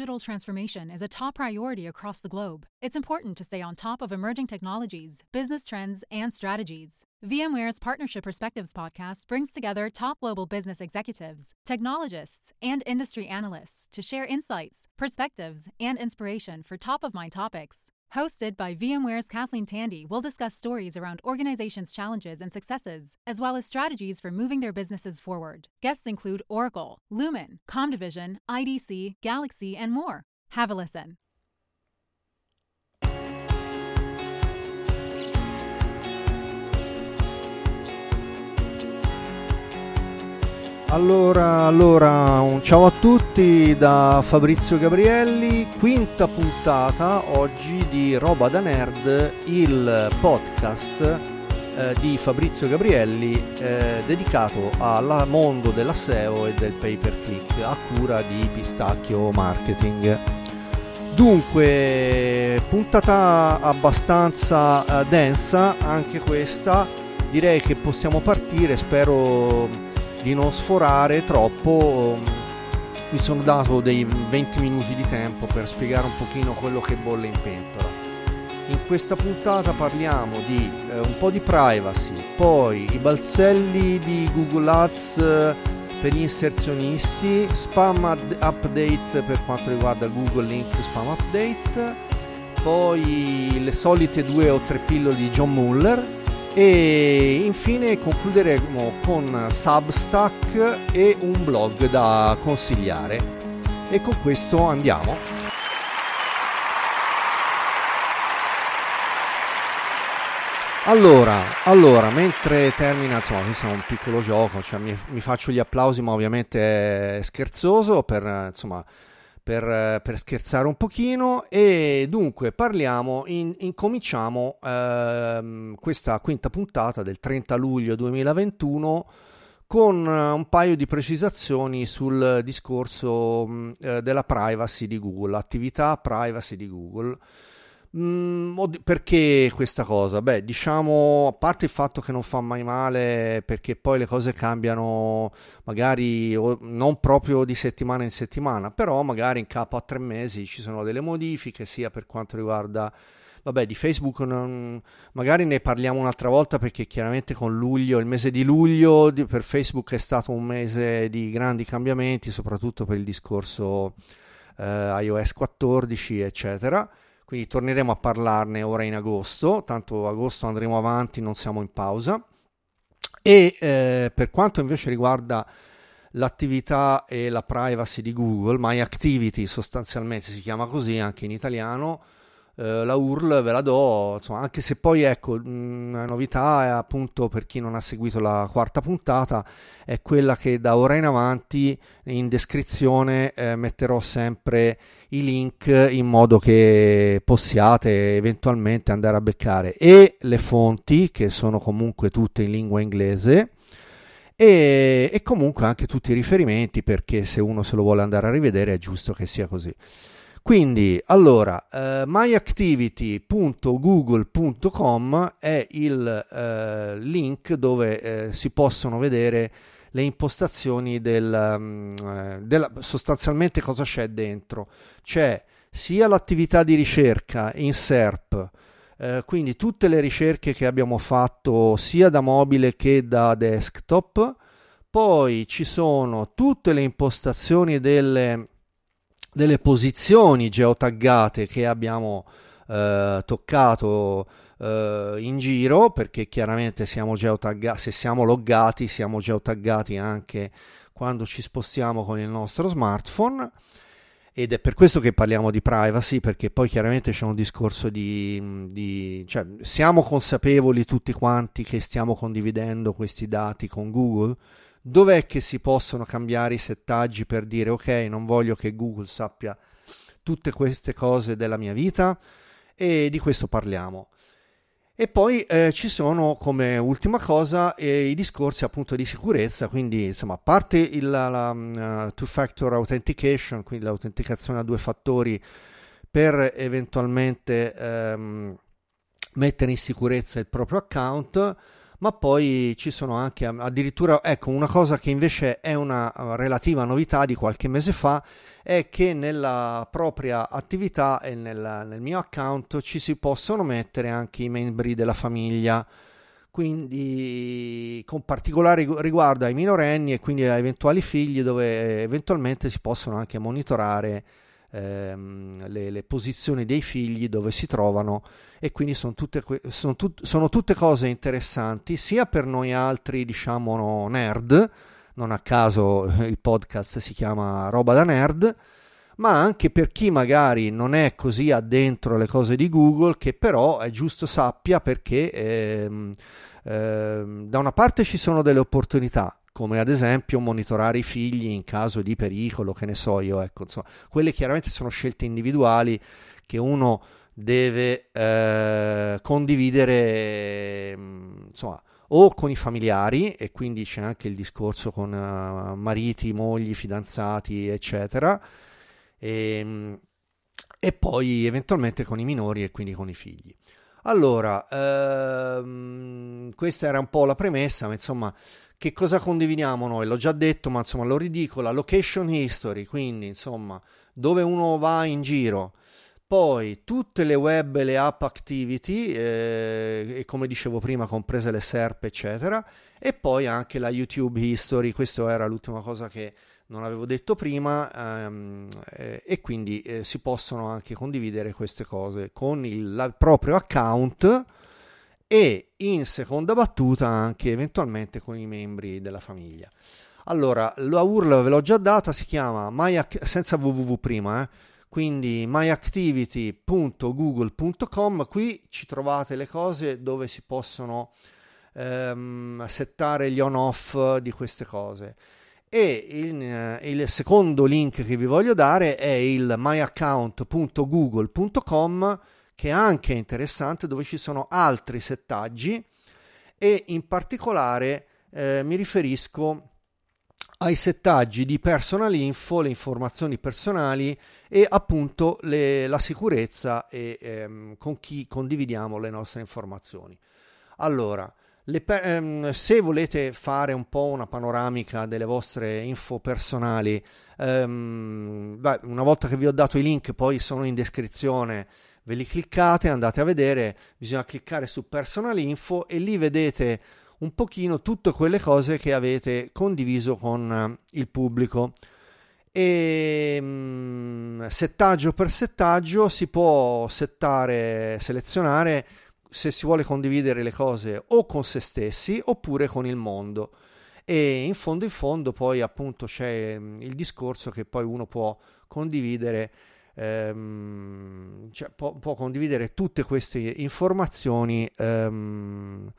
Digital transformation is a top priority across the globe. It's important to stay on top of emerging technologies, business trends, and strategies. VMware's Partnership Perspectives podcast brings together top global business executives, technologists, and industry analysts to share insights, perspectives, and inspiration for top of mind topics. Hosted by VMware's Kathleen Tandy, we'll discuss stories around organizations' challenges and successes, as well as strategies for moving their businesses forward. Guests include Oracle, Lumen, Comdivision, IDC, Galaxy, and more. Have a listen. Allora, allora, un ciao a tutti da Fabrizio Gabrielli, quinta puntata oggi di Roba da Nerd, il podcast eh, di Fabrizio Gabrielli eh, dedicato al mondo della SEO e del pay per click a cura di Pistacchio Marketing. Dunque, puntata abbastanza eh, densa, anche questa, direi che possiamo partire, spero di non sforare troppo mi sono dato dei 20 minuti di tempo per spiegare un pochino quello che bolle in pentola. In questa puntata parliamo di eh, un po' di privacy poi i balzelli di Google Ads eh, per gli inserzionisti spam ad- update per quanto riguarda Google Link spam update poi le solite due o tre pillole di John Muller e infine concluderemo con Substack e un blog da consigliare. E con questo andiamo. Allora, allora, mentre termina, insomma, questo è un piccolo gioco, cioè mi, mi faccio gli applausi, ma ovviamente è scherzoso per, insomma, per, per, scherzare un pochino e dunque parliamo, in, incominciamo ehm, questa quinta puntata del 30 luglio 2021 con eh, un paio di precisazioni sul discorso mm, eh, della privacy di Google, attività privacy di Google. Mm, perché questa cosa? Beh, diciamo, a parte il fatto che non fa mai male, perché poi le cose cambiano magari non proprio di settimana in settimana, però magari in capo a tre mesi ci sono delle modifiche, sia per quanto riguarda vabbè, di Facebook non, magari ne parliamo un'altra volta perché chiaramente con luglio, il mese di luglio di, per Facebook è stato un mese di grandi cambiamenti, soprattutto per il discorso eh, iOS 14, eccetera quindi torneremo a parlarne ora in agosto, tanto agosto andremo avanti, non siamo in pausa. E eh, per quanto invece riguarda l'attività e la privacy di Google, My Activity sostanzialmente si chiama così anche in italiano, eh, la URL ve la do, insomma, anche se poi ecco, una novità è appunto per chi non ha seguito la quarta puntata, è quella che da ora in avanti in descrizione eh, metterò sempre i link in modo che possiate eventualmente andare a beccare e le fonti che sono comunque tutte in lingua inglese e, e comunque anche tutti i riferimenti perché se uno se lo vuole andare a rivedere è giusto che sia così. Quindi, allora, uh, myactivity.google.com è il uh, link dove uh, si possono vedere le impostazioni del, um, della, sostanzialmente cosa c'è dentro. C'è sia l'attività di ricerca in SERP, eh, quindi tutte le ricerche che abbiamo fatto sia da mobile che da desktop, poi ci sono tutte le impostazioni delle, delle posizioni geotaggate che abbiamo eh, toccato uh, in giro perché chiaramente siamo geotaggati, se siamo loggati siamo geotaggati anche quando ci spostiamo con il nostro smartphone. Ed è per questo che parliamo di privacy perché poi chiaramente c'è un discorso di, di cioè siamo consapevoli tutti quanti che stiamo condividendo questi dati con Google? Dov'è che si possono cambiare i settaggi per dire ok non voglio che Google sappia tutte queste cose della mia vita e di questo parliamo e poi eh, ci sono come ultima cosa eh, i discorsi appunto di sicurezza, quindi insomma a parte il, la, la uh, two-factor authentication, quindi l'autenticazione a due fattori per eventualmente ehm, mettere in sicurezza il proprio account, ma poi ci sono anche addirittura, ecco, una cosa che invece è una relativa novità di qualche mese fa è che nella propria attività e nel, nel mio account ci si possono mettere anche i membri della famiglia. Quindi con particolare riguardo ai minorenni e quindi a eventuali figli dove eventualmente si possono anche monitorare ehm, le, le, posizioni dei figli dove si trovano e quindi sono tutte, sono, tut, sono tutte cose interessanti sia per noi altri diciamo nerd non a caso il podcast si chiama roba da nerd ma anche per chi magari non è così addentro alle cose di Google, che però è giusto sappia perché ehm, ehm, da una parte ci sono delle opportunità, come ad esempio monitorare i figli in caso di pericolo, che ne so io, ecco, insomma, quelle chiaramente sono scelte individuali che uno deve eh, condividere, insomma, o con i familiari, e quindi c'è anche il discorso con uh, mariti, mogli, fidanzati, eccetera, e, ehm, e poi eventualmente con i minori e quindi con i figli. Allora, ehm, questa era un po' la premessa, ma insomma, che cosa condividiamo noi? L'ho già detto, ma insomma lo ridico, la location history, quindi insomma, dove uno va in giro, poi tutte le web e le app activity, eh, e come dicevo prima, comprese le SERP, eccetera, e poi anche la YouTube history, questa era l'ultima cosa che non avevo detto prima ehm, eh, e quindi eh, si possono anche condividere queste cose con il la, proprio account e in seconda battuta anche eventualmente con i membri della famiglia. Allora, la URL ve l'ho già data, si chiama my, senza www prima, eh, quindi myactivity.google.com, qui ci trovate le cose dove si possono ehm, settare gli on-off di queste cose e il, eh, il, secondo link che vi voglio dare è il myaccount.google.com che anche interessante dove ci sono altri settaggi e in particolare eh, mi riferisco ai settaggi di personal info, le informazioni personali e appunto le, la sicurezza e ehm, con chi condividiamo le nostre informazioni. Allora, le, ehm, se volete fare un po' una panoramica delle vostre info personali, ehm, beh, una volta che vi ho dato i link, poi sono in descrizione, ve li cliccate, andate a vedere, bisogna cliccare su personal info e lì vedete un pochino tutte quelle cose che avete condiviso con eh, il pubblico. E ehm, settaggio per settaggio si può settare, selezionare se si vuole condividere le cose o con se stessi oppure con il mondo. E in fondo in fondo poi appunto c'è mm, il discorso che poi uno può condividere ehm, cioè può, può, condividere tutte queste informazioni ehm,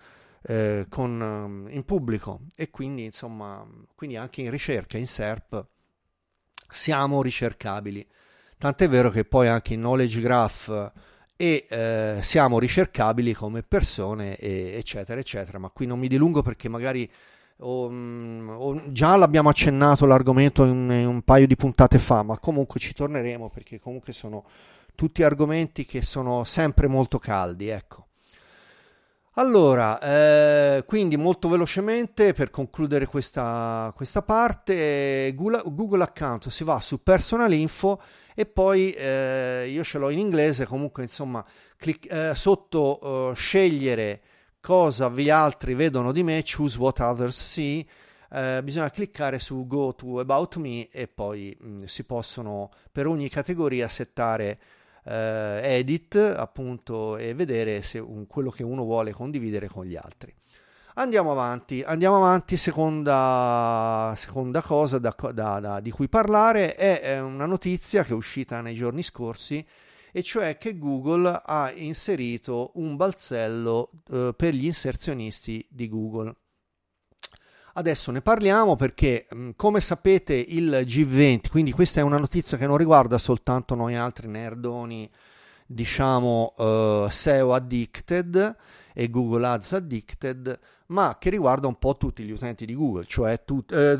eh, con, um, in pubblico e quindi insomma quindi anche in ricerca in SERP siamo ricercabili tant'è vero che poi anche in knowledge graph e eh, siamo ricercabili come persone, e, eccetera, eccetera. Ma qui non mi dilungo perché magari o già l'abbiamo accennato l'argomento in, in, un paio di puntate fa, ma comunque ci torneremo perché comunque sono tutti argomenti che sono sempre molto caldi, ecco. Allora, eh, quindi molto velocemente per concludere questa, questa parte, Google, Account si va su Personal Info e poi eh, io ce l'ho in inglese, comunque insomma clic- eh, sotto uh, scegliere cosa gli altri vedono di me, choose what others see, eh, bisogna cliccare su go to about me e poi mh, mm, si possono per ogni categoria settare eh, edit appunto e vedere se un, quello che uno vuole condividere con gli altri. Andiamo avanti, andiamo avanti, seconda, seconda cosa da, da, da, di cui parlare è una notizia che è uscita nei giorni scorsi e cioè che Google ha inserito un balzello eh, per gli inserzionisti di Google. Adesso ne parliamo perché, mm, come sapete, il G20, quindi questa è una notizia che non riguarda soltanto noi altri nerdoni, diciamo uh, SEO addicted e Google Ads addicted, ma che riguarda un po' tutti gli utenti di Google, cioè tut, eh,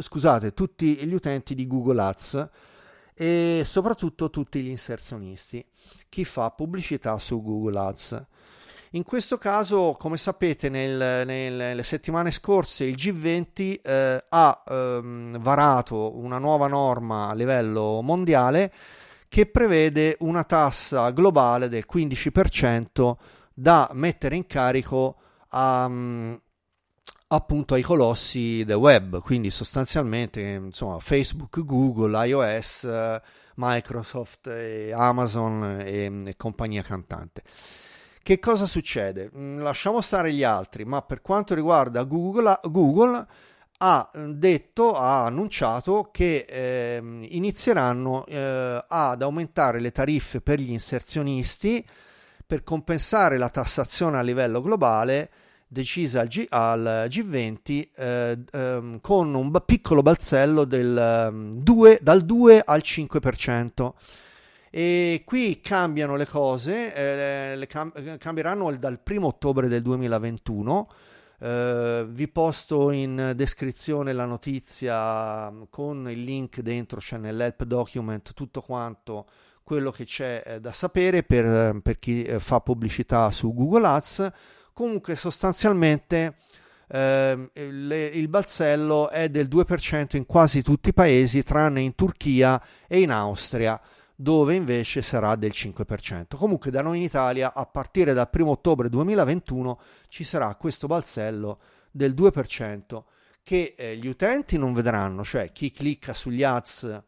scusate, tutti gli utenti di Google Ads e soprattutto tutti gli inserzionisti, chi fa pubblicità su Google Ads. In questo caso, come sapete, nel, nelle settimane scorse il G20 eh, ha ehm, varato una nuova norma a livello mondiale che prevede una tassa globale del 15% da mettere in carico a, um, appunto ai colossi del web, quindi sostanzialmente insomma, Facebook, Google, iOS, Microsoft, Amazon e, e compagnia cantante. Che cosa succede? Mm, lasciamo stare gli altri, ma per quanto riguarda Google, Google ha detto, ha annunciato che eh, inizieranno eh, ad aumentare le tariffe per gli inserzionisti per compensare la tassazione a livello globale decisa al, G- al G20 eh, ehm, con un piccolo balzello del, 2, ehm, dal 2 al 5%. E qui cambiano le cose, eh, le cam- cambieranno dal 1 ottobre del 2021. Eh, vi posto in descrizione la notizia con il link dentro, cioè nell'help document, tutto quanto quello che c'è eh, da sapere per, per chi eh, fa pubblicità su Google Ads. Comunque sostanzialmente eh, il, il balzello è del 2% in quasi tutti i paesi, tranne in Turchia e in Austria dove invece sarà del 5%. Comunque da noi in Italia a partire dal 1 ottobre 2021 ci sarà questo balzello del 2% che eh, gli utenti non vedranno, cioè chi clicca sugli ads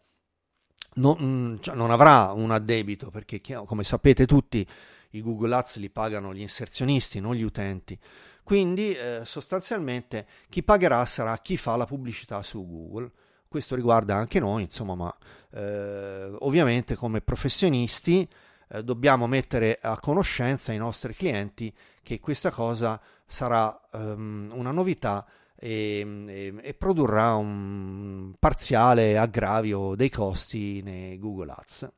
non, mm, cioè non avrà un addebito perché come sapete tutti i Google Ads li pagano gli inserzionisti, non gli utenti. Quindi eh, sostanzialmente chi pagherà sarà chi fa la pubblicità su Google questo riguarda anche noi, insomma, ma eh, ovviamente come professionisti eh, dobbiamo mettere a conoscenza i nostri clienti che questa cosa sarà um, una novità e, e, e, produrrà un parziale aggravio dei costi nei Google Ads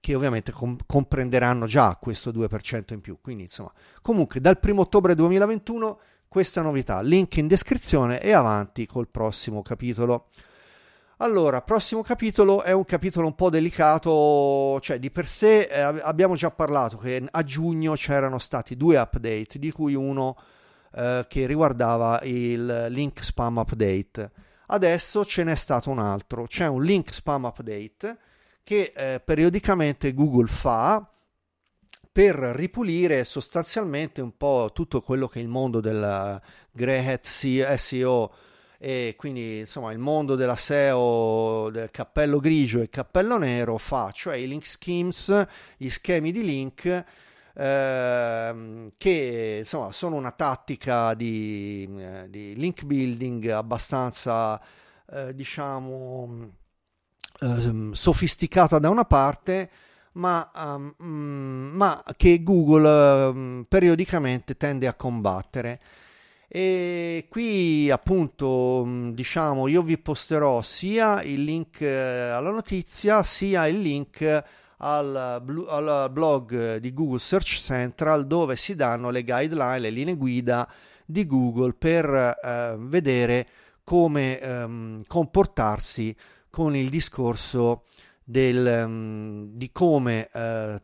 che ovviamente com- comprenderanno già questo 2% in più. Quindi, insomma, comunque dal 1 ottobre 2021 questa novità, link in descrizione e avanti col prossimo capitolo. Allora, prossimo capitolo è un capitolo un po' delicato, cioè di per sé eh, abbiamo già parlato che a giugno c'erano stati due update, di cui uno eh, che riguardava il link spam update. Adesso ce n'è stato un altro, c'è un link spam update che eh, periodicamente Google fa per ripulire sostanzialmente un po' tutto quello che è il mondo del Grey Hat SEO e quindi insomma il mondo della SEO del cappello grigio e cappello nero fa, cioè i link schemes, gli schemi di link eh, che insomma sono una tattica di, eh, di link building abbastanza eh, diciamo ehm, sofisticata da una parte ma, um, ma che Google um, periodicamente tende a combattere. E qui appunto diciamo io vi posterò sia il link eh, alla notizia sia il link al, al, blog di Google Search Central dove si danno le guideline, le linee guida di Google per eh, vedere come ehm, comportarsi con il discorso del, um, di come, eh,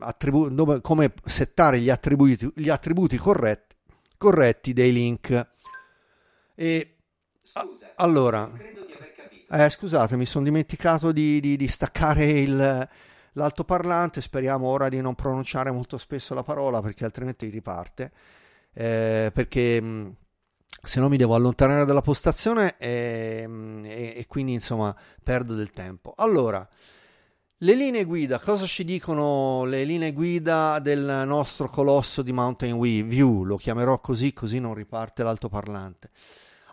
attribu- dove, come settare gli attributi, gli attributi corretti corretti dei link. E Scusa, allora, eh, scusate, mi sono dimenticato di, di, di staccare il, l'altoparlante. Speriamo ora di non pronunciare molto spesso la parola perché altrimenti riparte. Eh, perché mh, se no mi devo allontanare dalla postazione e, e, e quindi insomma perdo del tempo. Allora. Le linee guida, cosa ci dicono le linee guida del nostro colosso di Mountain View? Lo chiamerò così, così non riparte l'altoparlante.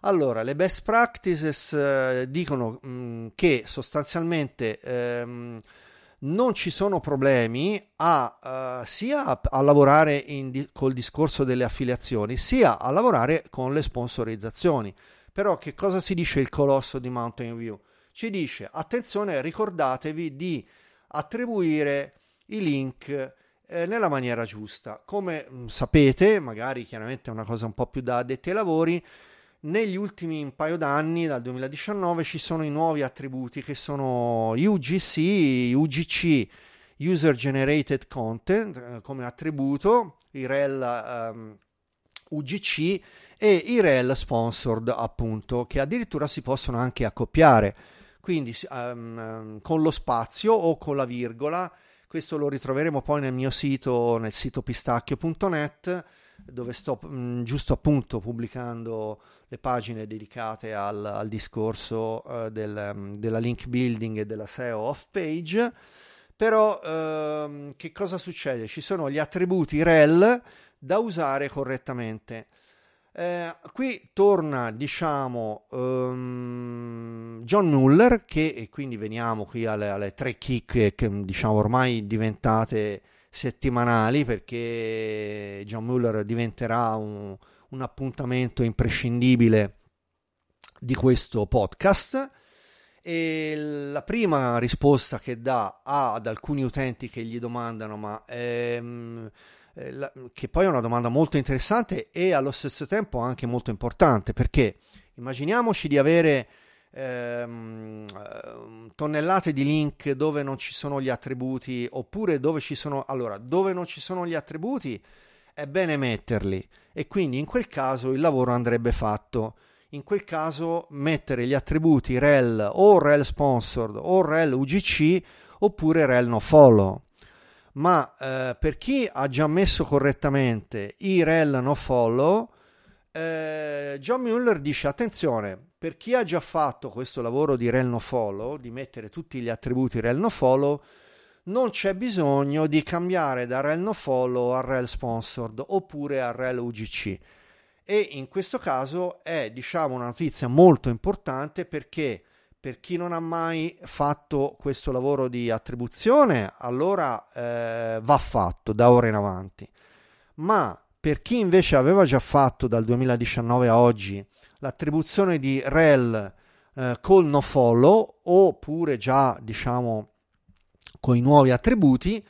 Allora, le best practices eh, dicono mh, mm, che sostanzialmente ehm, non ci sono problemi a, uh, sia a, lavorare in, col discorso delle affiliazioni, sia a lavorare con le sponsorizzazioni. Però che cosa si dice il colosso di Mountain View? Ci dice, attenzione, ricordatevi di attribuire i link eh, nella maniera giusta. Come mh, mm, sapete, magari chiaramente è una cosa un po' più da addetti ai lavori, negli ultimi un paio d'anni, dal 2019, ci sono i nuovi attributi che sono UGC, UGC, user generated content eh, come attributo, i rel um, UGC e i rel sponsored appunto che addirittura si possono anche accoppiare. Quindi um, con lo spazio o con la virgola questo lo ritroveremo poi nel mio sito nel sito pistacchio.net dove sto mh, mm, giusto appunto pubblicando le pagine dedicate al, al discorso uh, del, um, della link building e della SEO off page però uh, che cosa succede? Ci sono gli attributi rel da usare correttamente. Eh, qui torna, diciamo, um, John Muller, che e quindi veniamo qui alle, alle tre chicche che diciamo ormai diventate settimanali perché John Muller diventerà un, un appuntamento imprescindibile di questo podcast. E la prima risposta che dà ad alcuni utenti che gli domandano: Ma ehm, eh, la, che poi è una domanda molto interessante e allo stesso tempo anche molto importante perché immaginiamoci di avere ehm, tonnellate di link dove non ci sono gli attributi oppure dove ci sono allora dove non ci sono gli attributi è bene metterli e quindi in quel caso il lavoro andrebbe fatto. In quel caso mettere gli attributi rel o rel sponsored o rel UGC oppure rel no follow. Ma eh, per chi ha già messo correttamente i rel no follow, eh, John Mueller dice attenzione, per chi ha già fatto questo lavoro di rel no follow, di mettere tutti gli attributi rel no follow, non c'è bisogno di cambiare da rel no follow a rel sponsored oppure a rel UGC. E in questo caso è diciamo una notizia molto importante perché per chi non ha mai fatto questo lavoro di attribuzione, allora eh, va fatto da ora in avanti. Ma per chi invece aveva già fatto dal 2019 a oggi l'attribuzione di rel eh, col no follow oppure già diciamo con i nuovi attributi,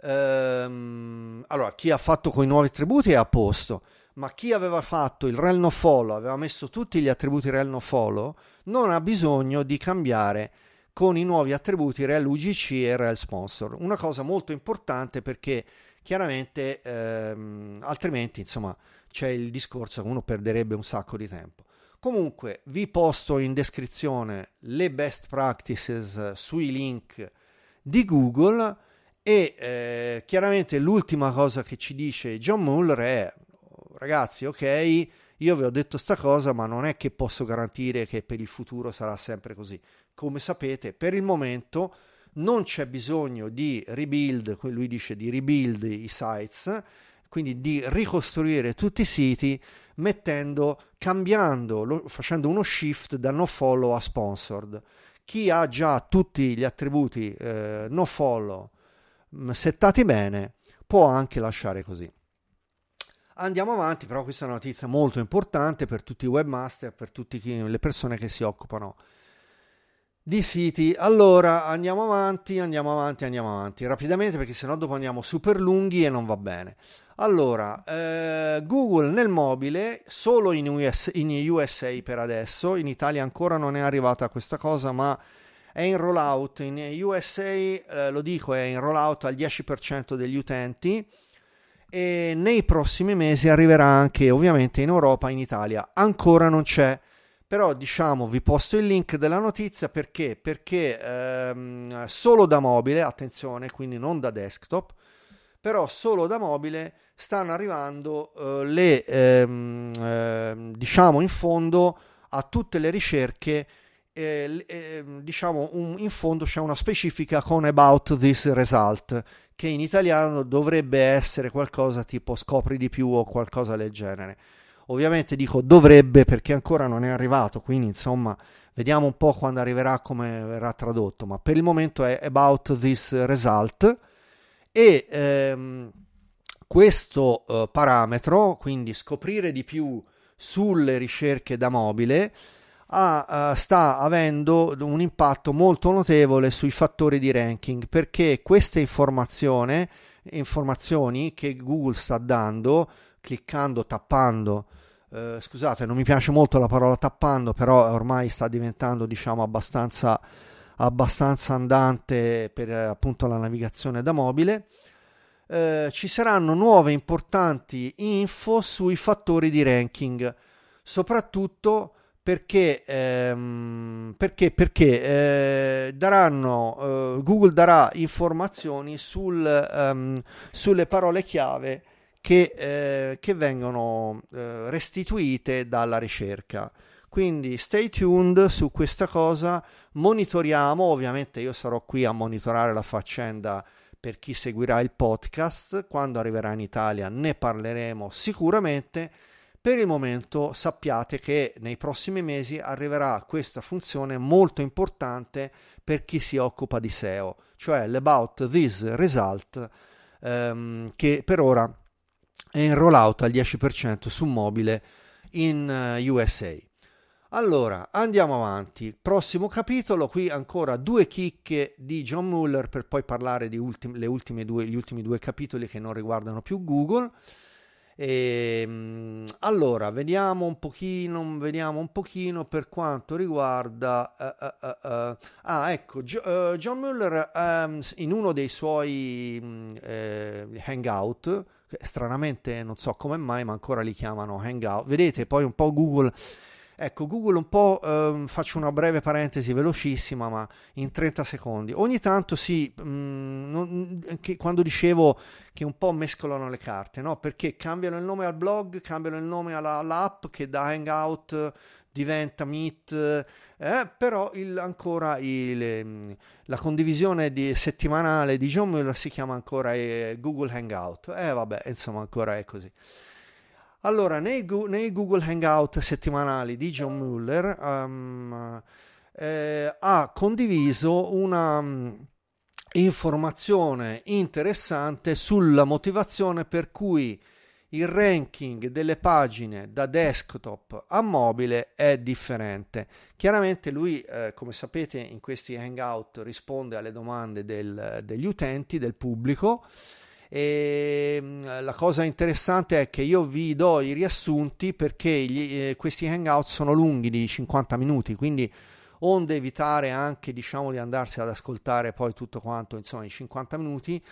ehm, allora chi ha fatto con i nuovi attributi è a posto ma chi aveva fatto il rel no follow, aveva messo tutti gli attributi rel no follow, non ha bisogno di cambiare con i nuovi attributi rel UGC e rel sponsor. Una cosa molto importante perché chiaramente ehm, altrimenti insomma c'è il discorso che uno perderebbe un sacco di tempo. Comunque vi posto in descrizione le best practices sui link di Google e eh, chiaramente l'ultima cosa che ci dice John Muller è ragazzi, ok, io vi ho detto sta cosa, ma non è che posso garantire che per il futuro sarà sempre così. Come sapete, per il momento non c'è bisogno di rebuild, lui dice di rebuild i sites, quindi di ricostruire tutti i siti mettendo, cambiando, lo, facendo uno shift da no follow a sponsored. Chi ha già tutti gli attributi eh, no follow mm, settati bene può anche lasciare così. Andiamo avanti, però questa è una notizia molto importante per tutti i webmaster, per tutte le persone che si occupano di siti. Allora, andiamo avanti, andiamo avanti, andiamo avanti rapidamente perché sennò dopo andiamo super lunghi e non va bene. Allora, eh, Google nel mobile solo in, US, in USA per adesso, in Italia ancora non è arrivata questa cosa, ma è in rollout in USA, eh, lo dico, è in rollout al 10% degli utenti e nei prossimi mesi arriverà anche ovviamente in Europa, in Italia. Ancora non c'è, però diciamo vi posto il link della notizia perché? Perché ehm, solo da mobile, attenzione, quindi non da desktop, però solo da mobile stanno arrivando eh, le ehm, eh, diciamo in fondo a tutte le ricerche eh, diciamo un, in fondo c'è una specifica con about this result che in italiano dovrebbe essere qualcosa tipo scopri di più o qualcosa del genere. Ovviamente dico dovrebbe perché ancora non è arrivato, quindi insomma vediamo un po' quando arriverà come verrà tradotto, ma per il momento è about this result. E ehm, questo eh, parametro, quindi scoprire di più sulle ricerche da mobile, ha, uh, sta avendo un impatto molto notevole sui fattori di ranking perché queste informazioni, che Google sta dando cliccando, tappando Uh, scusate, non mi piace molto la parola tappando, però ormai sta diventando, diciamo, abbastanza, abbastanza andante per appunto la navigazione da mobile. Eh, ci saranno nuove importanti info sui fattori di ranking, soprattutto perché, ehm, perché, perché eh, daranno, eh, Google darà informazioni sul, um, sulle parole chiave che, eh, che vengono eh, restituite dalla ricerca. Quindi stay tuned su questa cosa, monitoriamo, ovviamente io sarò qui a monitorare la faccenda per chi seguirà il podcast, quando arriverà in Italia ne parleremo sicuramente. Per il momento sappiate che nei prossimi mesi arriverà questa funzione molto importante per chi si occupa di SEO, cioè l'About This Result, ehm, che per ora è in rollout al 10% su mobile in eh, USA. Allora, andiamo avanti. Prossimo capitolo, qui ancora due chicche di John Muller per poi parlare di ultim- due, gli ultimi due capitoli che non riguardano più Google. E, ehm, allora, vediamo un pochino, vediamo un pochino per quanto riguarda... Uh, uh, uh, ah, ecco, Gio, John Muller um, in uno dei suoi um, hangout, stranamente non so come mai, ma ancora li chiamano hangout. Vedete, poi un po' Google Ecco, Google un po', ehm, faccio una breve parentesi velocissima, ma in 30 secondi. Ogni tanto sì, mh, mm, non, che, quando dicevo che un po' mescolano le carte, no? Perché cambiano il nome al blog, cambiano il nome alla, all'app che da Hangout diventa Meet, eh, però il, ancora il, la condivisione di, settimanale di John Mueller si chiama ancora eh, Google Hangout. Eh vabbè, insomma ancora è così. Allora, nei, nei, Google Hangout settimanali di John Muller um, eh, ha condiviso una um, informazione interessante sulla motivazione per cui il ranking delle pagine da desktop a mobile è differente. Chiaramente lui, eh, come sapete, in questi hangout risponde alle domande del, degli utenti, del pubblico e ehm, la cosa interessante è che io vi do i riassunti perché gli, eh, questi hangout sono lunghi di 50 minuti, quindi onde evitare anche diciamo di andarsi ad ascoltare poi tutto quanto insomma in 50 minuti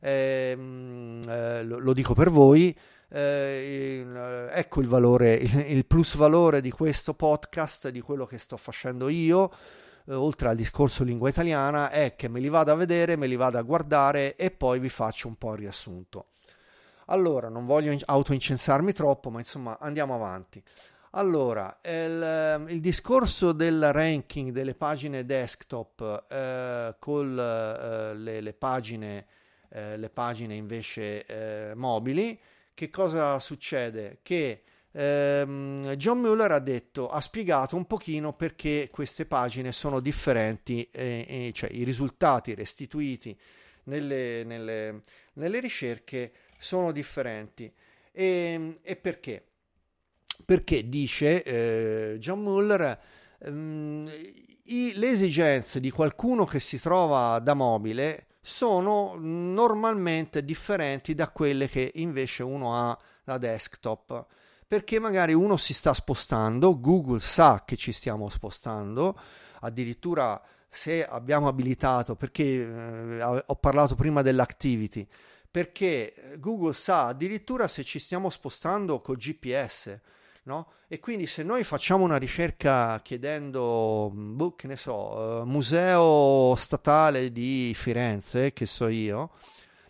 ehm, eh, lo, dico per voi eh, il, ecco il valore il, il plus valore di questo podcast di quello che sto facendo io eh, oltre al discorso lingua italiana, è che me li vado a vedere, me li vado a guardare e poi vi faccio un po' il riassunto. Allora, non voglio autoincensarmi troppo, ma insomma andiamo avanti. Allora, il, ehm, il, discorso del ranking delle pagine desktop eh, con eh, le, le, pagine, eh, le, pagine, invece eh, mobili, che cosa succede? Che ehm, John Mueller ha detto, ha spiegato un pochino perché queste pagine sono differenti, eh, eh, cioè i risultati restituiti nelle, nelle, nelle ricerche sono differenti. E, e perché? Perché dice eh, John Mueller, ehm, le esigenze di qualcuno che si trova da mobile sono normalmente differenti da quelle che invece uno ha da desktop perché magari uno si sta spostando, Google sa che ci stiamo spostando, addirittura se abbiamo abilitato, perché eh, ho parlato prima dell'activity, perché Google sa addirittura se ci stiamo spostando col GPS. No? E quindi se noi facciamo una ricerca chiedendo, boh, che ne so, uh, Museo Statale di Firenze, che so io,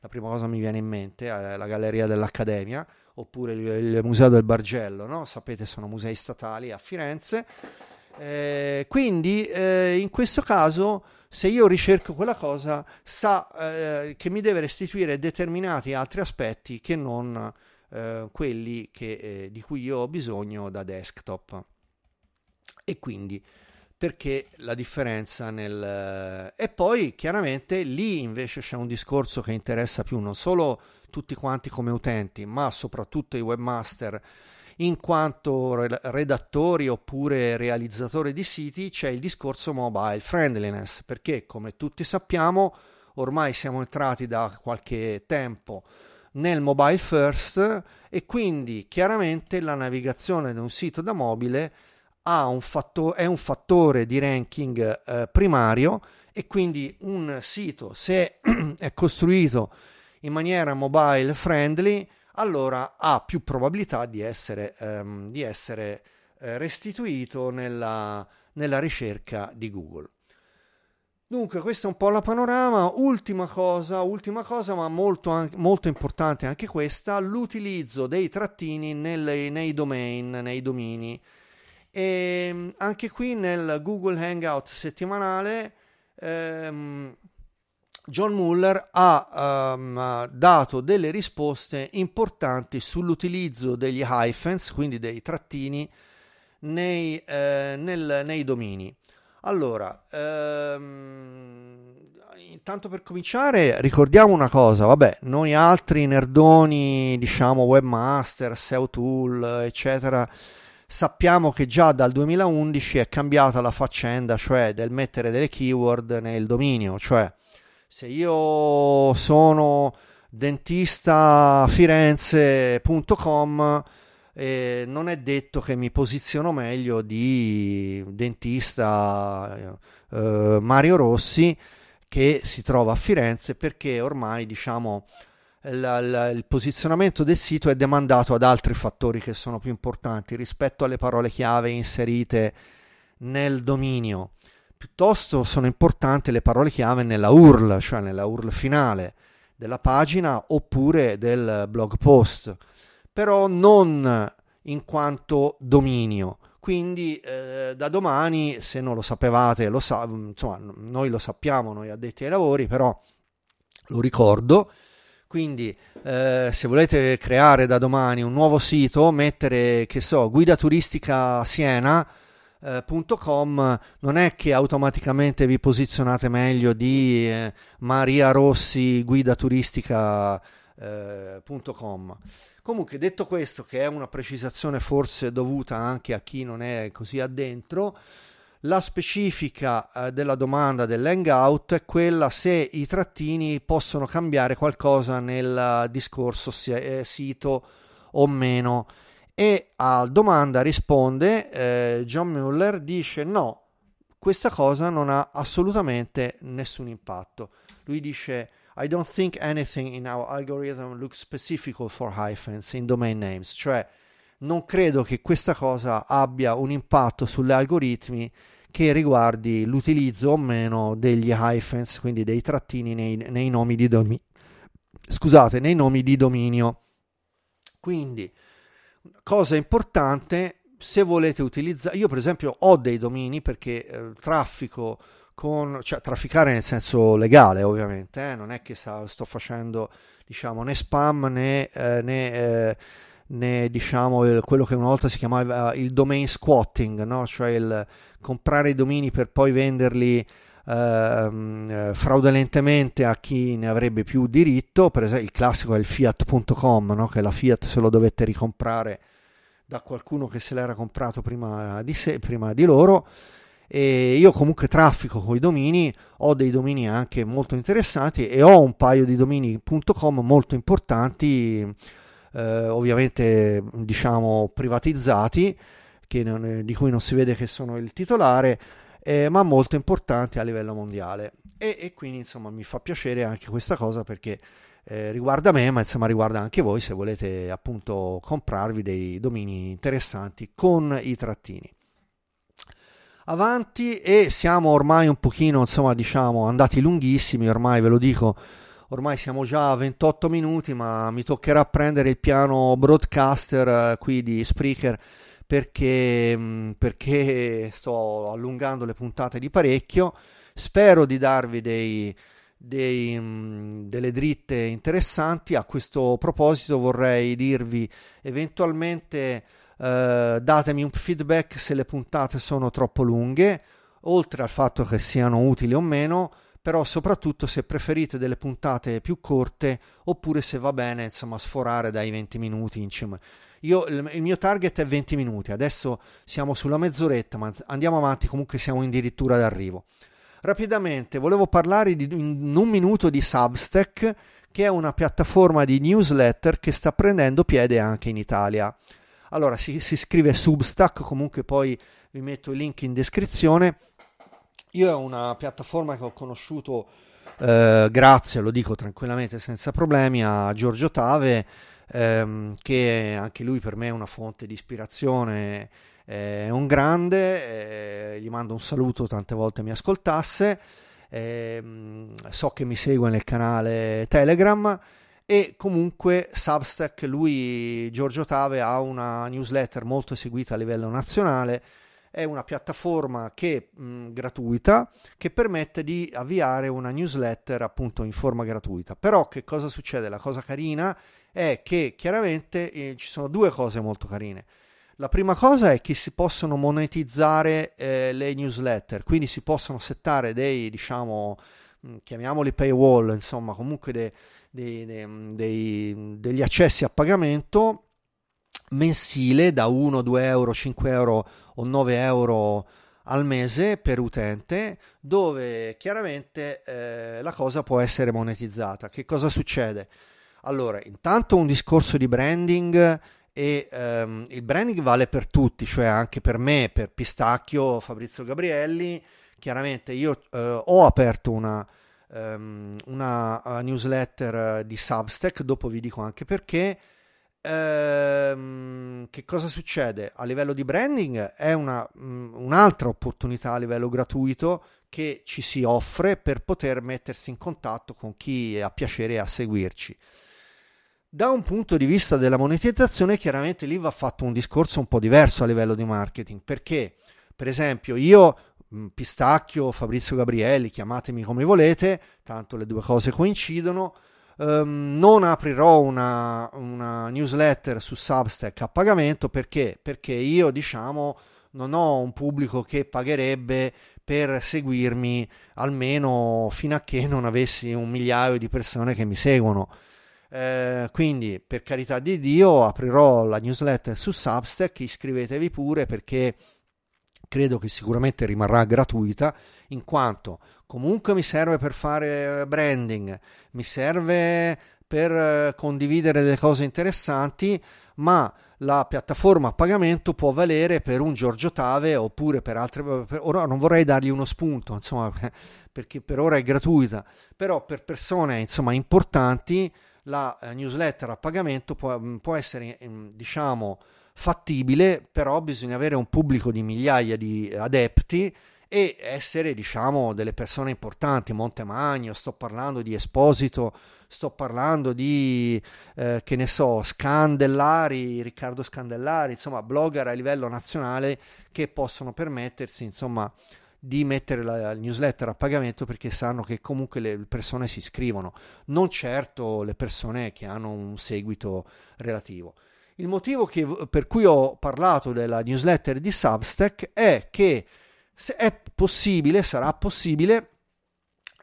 la prima cosa mi viene in mente è la Galleria dell'Accademia, oppure il, il Museo del Bargello, no? sapete sono musei statali a Firenze. Eh, quindi eh, in questo caso se io ricerco quella cosa sa eh, che mi deve restituire determinati altri aspetti che non eh, quelli che, eh, di cui io ho bisogno da desktop. E quindi perché la differenza nel... E poi chiaramente lì invece c'è un discorso che interessa più non solo tutti quanti come utenti, ma soprattutto i webmaster in quanto redattori oppure realizzatori di siti c'è il discorso mobile friendliness, perché come tutti sappiamo ormai siamo entrati da qualche tempo nel mobile first e quindi chiaramente la navigazione di un sito da mobile un fatto- è un fattore di ranking eh, primario e quindi un sito se è costruito in maniera mobile friendly allora ha più probabilità di essere, ehm, di essere eh, restituito nella, nella ricerca di Google. Dunque, questo è un po' la panorama. Ultima cosa, ultima cosa, ma molto, molto importante anche questa, l'utilizzo dei trattini nelle, nei domain, nei domini. E ehm, anche qui nel Google Hangout settimanale ehm, John Muller ha um, dato delle risposte importanti sull'utilizzo degli hyphens, quindi dei trattini, nei, eh, nel, nei domini. Allora, ehm, intanto per cominciare ricordiamo una cosa, vabbè, noi altri nerdoni, diciamo webmaster, SEO tool, eccetera, sappiamo che già dal 2011 è cambiata la faccenda, cioè del mettere delle keyword nel dominio, cioè se io sono dentista firenze.com eh, non è detto che mi posiziono meglio di dentista eh, Mario Rossi che si trova a Firenze perché ormai diciamo la, la, il posizionamento del sito è demandato ad altri fattori che sono più importanti rispetto alle parole chiave inserite nel dominio. Piuttosto sono importanti le parole chiave nella URL, cioè nella URL finale della pagina oppure del blog post però non in quanto dominio. Quindi eh, da domani, se non lo sapevate, lo sa- insomma, noi lo sappiamo, noi addetti ai lavori, però lo ricordo. Quindi eh, se volete creare da domani un nuovo sito, mettere, che so, guida turistica Siena.com eh, non è che automaticamente vi posizionate meglio di eh, Maria Rossi guida turistica eh, Comunque, detto questo, che è una precisazione forse dovuta anche a chi non è così addentro, la specifica eh, della domanda dell'hangout è quella se i trattini possono cambiare qualcosa nel discorso eh, sito o meno. E a domanda risponde eh, John Muller, dice no, questa cosa non ha assolutamente nessun impatto. Lui dice I don't think anything in our algorithm looks specific for hyphens in domain names, cioè non credo che questa cosa abbia un impatto sugli algoritmi che riguardi l'utilizzo o meno degli hyphens, quindi dei trattini nei, nei nomi di dominio. Scusate, nei nomi di dominio. Quindi, cosa importante, se volete utilizzare, io per esempio ho dei domini perché eh, traffico con, cioè trafficare nel senso legale ovviamente, eh? non è che sta, sto facendo diciamo né spam né, eh, né, eh, né diciamo il, quello che una volta si chiamava il domain squatting, no? cioè il comprare i domini per poi venderli ehm, eh, fraudolentemente a chi ne avrebbe più diritto, per esempio il classico è il fiat.com, no? che la Fiat se lo dovette ricomprare da qualcuno che se l'era comprato prima di, sé, prima di loro e io comunque traffico con i domini, ho dei domini anche molto interessanti e ho un paio di domini.com molto importanti, eh, ovviamente diciamo privatizzati, non, di cui non si vede che sono il titolare, eh, ma molto importanti a livello mondiale. E, e, quindi insomma mi fa piacere anche questa cosa perché eh, riguarda me, ma insomma riguarda anche voi se volete appunto comprarvi dei domini interessanti con i trattini avanti e siamo ormai un pochino, insomma, diciamo, andati lunghissimi, ormai ve lo dico, ormai siamo già a 28 minuti, ma mi toccherà prendere il piano broadcaster eh, qui di Spreaker perché, mm, perché sto allungando le puntate di parecchio. Spero di darvi dei, dei, mm, delle dritte interessanti. A questo proposito vorrei dirvi eventualmente eh, datemi un feedback se le puntate sono troppo lunghe, oltre al fatto che siano utili o meno, però soprattutto se preferite delle puntate più corte oppure se va bene insomma sforare dai 20 minuti insomma. Io, il mio target è 20 minuti, adesso siamo sulla mezz'oretta, ma andiamo avanti, comunque siamo addirittura d'arrivo. Rapidamente, volevo parlare di, in un minuto di Substack, che è una piattaforma di newsletter che sta prendendo piede anche in Italia. Allora si, si scrive Substack, comunque poi vi metto il link in descrizione. Io è una piattaforma che ho conosciuto eh, grazie, lo dico tranquillamente senza problemi, a Giorgio Tave, ehm, che anche lui per me è una fonte di ispirazione, è un grande, eh, gli mando un saluto, tante volte mi ascoltasse, eh, so che mi segue nel canale Telegram e comunque Substack, lui, Giorgio Tave, ha una newsletter molto seguita a livello nazionale, è una piattaforma che, mh, gratuita che permette di avviare una newsletter appunto in forma gratuita. Però che cosa succede? La cosa carina è che chiaramente eh, ci sono due cose molto carine. La prima cosa è che si possono monetizzare eh, le newsletter, quindi si possono settare dei, diciamo, chiamiamoli paywall, insomma, comunque dei, dei, dei, degli accessi a pagamento mensile da 1, 2 euro, 5 euro o 9 euro al mese per utente dove chiaramente eh, la cosa può essere monetizzata. Che cosa succede? Allora, intanto un discorso di branding e um, il branding vale per tutti, cioè anche per me, per Pistacchio, Fabrizio Gabrielli. Chiaramente io uh, ho aperto una, um, una uh, newsletter di Substack, dopo vi dico anche perché Ehm, che cosa succede? A livello di branding è una, um, un'altra opportunità a livello gratuito che ci si offre per poter mettersi in contatto con chi ha piacere a seguirci. Da un punto di vista della monetizzazione, chiaramente lì va fatto un discorso un po' diverso a livello di marketing, perché per esempio io mm, Pistacchio, Fabrizio Gabrielli, chiamatemi come volete, tanto le due cose coincidono Um, non aprirò una, una, newsletter su Substack a pagamento perché? Perché io, diciamo, non ho un pubblico che pagherebbe per seguirmi almeno fino a che non avessi un migliaio di persone che mi seguono. Eh, quindi, per carità di Dio, aprirò la newsletter su Substack, iscrivetevi pure perché credo che sicuramente rimarrà gratuita in quanto comunque mi serve per fare branding, mi serve per eh, condividere delle cose interessanti, ma la piattaforma a pagamento può valere per un Giorgio Tave oppure per altre per, ora non vorrei dargli uno spunto insomma perché per ora è gratuita però per persone insomma importanti la eh, newsletter a pagamento può, può essere mm, diciamo fattibile però bisogna avere un pubblico di migliaia di adepti e essere diciamo delle persone importanti. Montemagno sto parlando di Esposito sto parlando di eh, che ne so Scandellari Riccardo Scandellari insomma blogger a livello nazionale che possono permettersi insomma di mettere la newsletter a pagamento perché sanno che comunque le persone si iscrivono. Non certo le persone che hanno un seguito relativo il motivo che, per cui ho parlato della newsletter di Substack è che è possibile, sarà possibile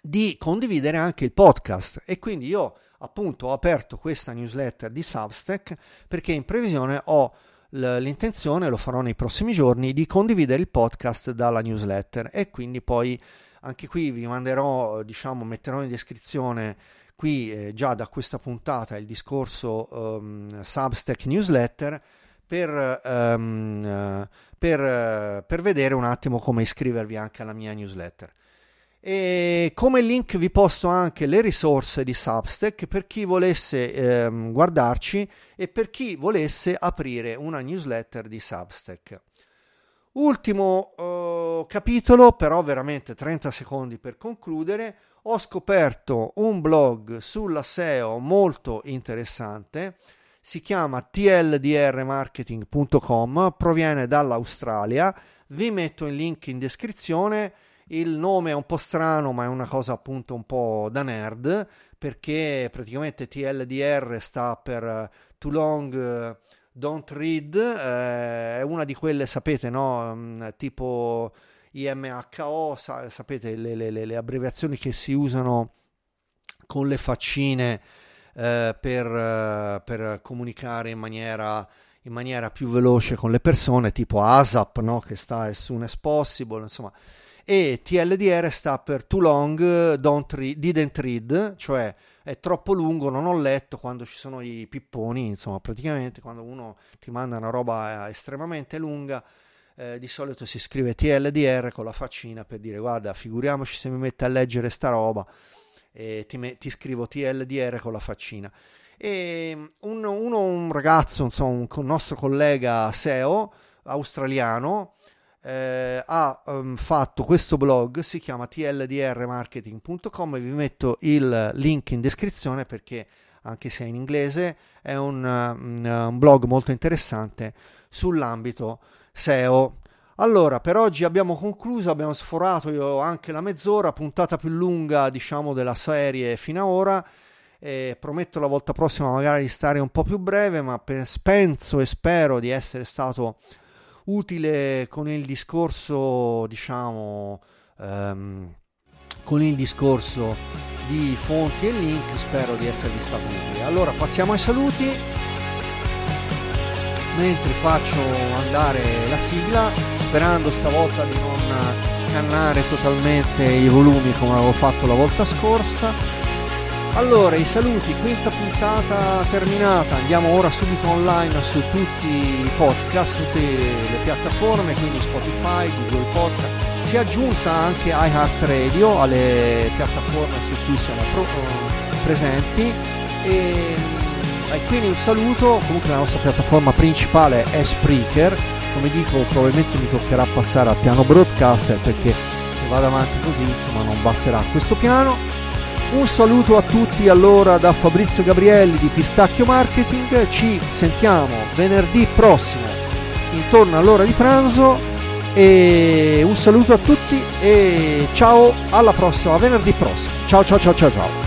di condividere anche il podcast. E quindi io appunto ho aperto questa newsletter di Substack perché in previsione ho l'intenzione, lo farò nei prossimi giorni, di condividere il podcast dalla newsletter. E quindi poi anche qui vi manderò, diciamo, metterò in descrizione qui eh, già da questa puntata il discorso um, Substack newsletter per, um, per, per vedere un attimo come iscrivervi anche alla mia newsletter. E come link vi posto anche le risorse di Substack per chi volesse ehm, guardarci e per chi volesse aprire una newsletter di Substack. Ultimo eh, capitolo, però veramente 30 secondi per concludere, ho scoperto un blog sulla SEO molto interessante. Si chiama tldrmarketing.com, proviene dall'Australia, vi metto il link in descrizione, il nome è un po' strano ma è una cosa appunto un po' da nerd perché praticamente TLDR sta per Too Long Don't Read, eh, è una di quelle sapete no, mm, tipo IMHO, sa- sapete le, le, le abbreviazioni che si usano con le faccine eh, per, eh, per, comunicare in maniera, in maniera, più veloce con le persone, tipo ASAP, no? che sta as soon as possible, insomma. E TLDR sta per too long, don't read, didn't read, cioè è troppo lungo, non ho letto quando ci sono i pipponi, insomma, praticamente quando uno ti manda una roba estremamente lunga, eh, di solito si scrive TLDR con la faccina per dire guarda figuriamoci se mi mette a leggere sta roba e ti, me- ti scrivo TLDR con la faccina. E un, uno, un ragazzo insomma un, nostro collega SEO australiano eh, ha um, fatto questo blog si chiama tldrmarketing.com vi metto il link in descrizione perché anche se è in inglese è un, un blog molto interessante sull'ambito SEO. Allora, per oggi abbiamo concluso, abbiamo sforato io anche la mezz'ora, puntata più lunga, diciamo, della serie fino ad ora. E prometto la volta prossima magari di stare un po' più breve, ma penso e spero di essere stato utile con il discorso, diciamo, um, con il discorso di fonti e link, spero di esservi stato utile. Allora, passiamo ai saluti mentre faccio andare la sigla sperando stavolta di non cannare totalmente i volumi come avevo fatto la volta scorsa. Allora i saluti quinta puntata terminata. Andiamo ora subito online su tutti i podcast tutte le piattaforme quindi Spotify Google Podcast. Si è aggiunta anche iHeartRadio alle piattaforme su cui siamo pro- presenti. E e quindi un saluto, comunque la nostra piattaforma principale è Spreaker, come dico probabilmente mi toccherà passare al piano broadcaster perché se vado avanti così insomma non basterà questo piano. Un saluto a tutti allora da Fabrizio Gabrielli di Pistacchio Marketing, ci sentiamo venerdì prossimo intorno all'ora di pranzo e un saluto a tutti e ciao alla prossima venerdì prossimo. Ciao ciao ciao ciao ciao.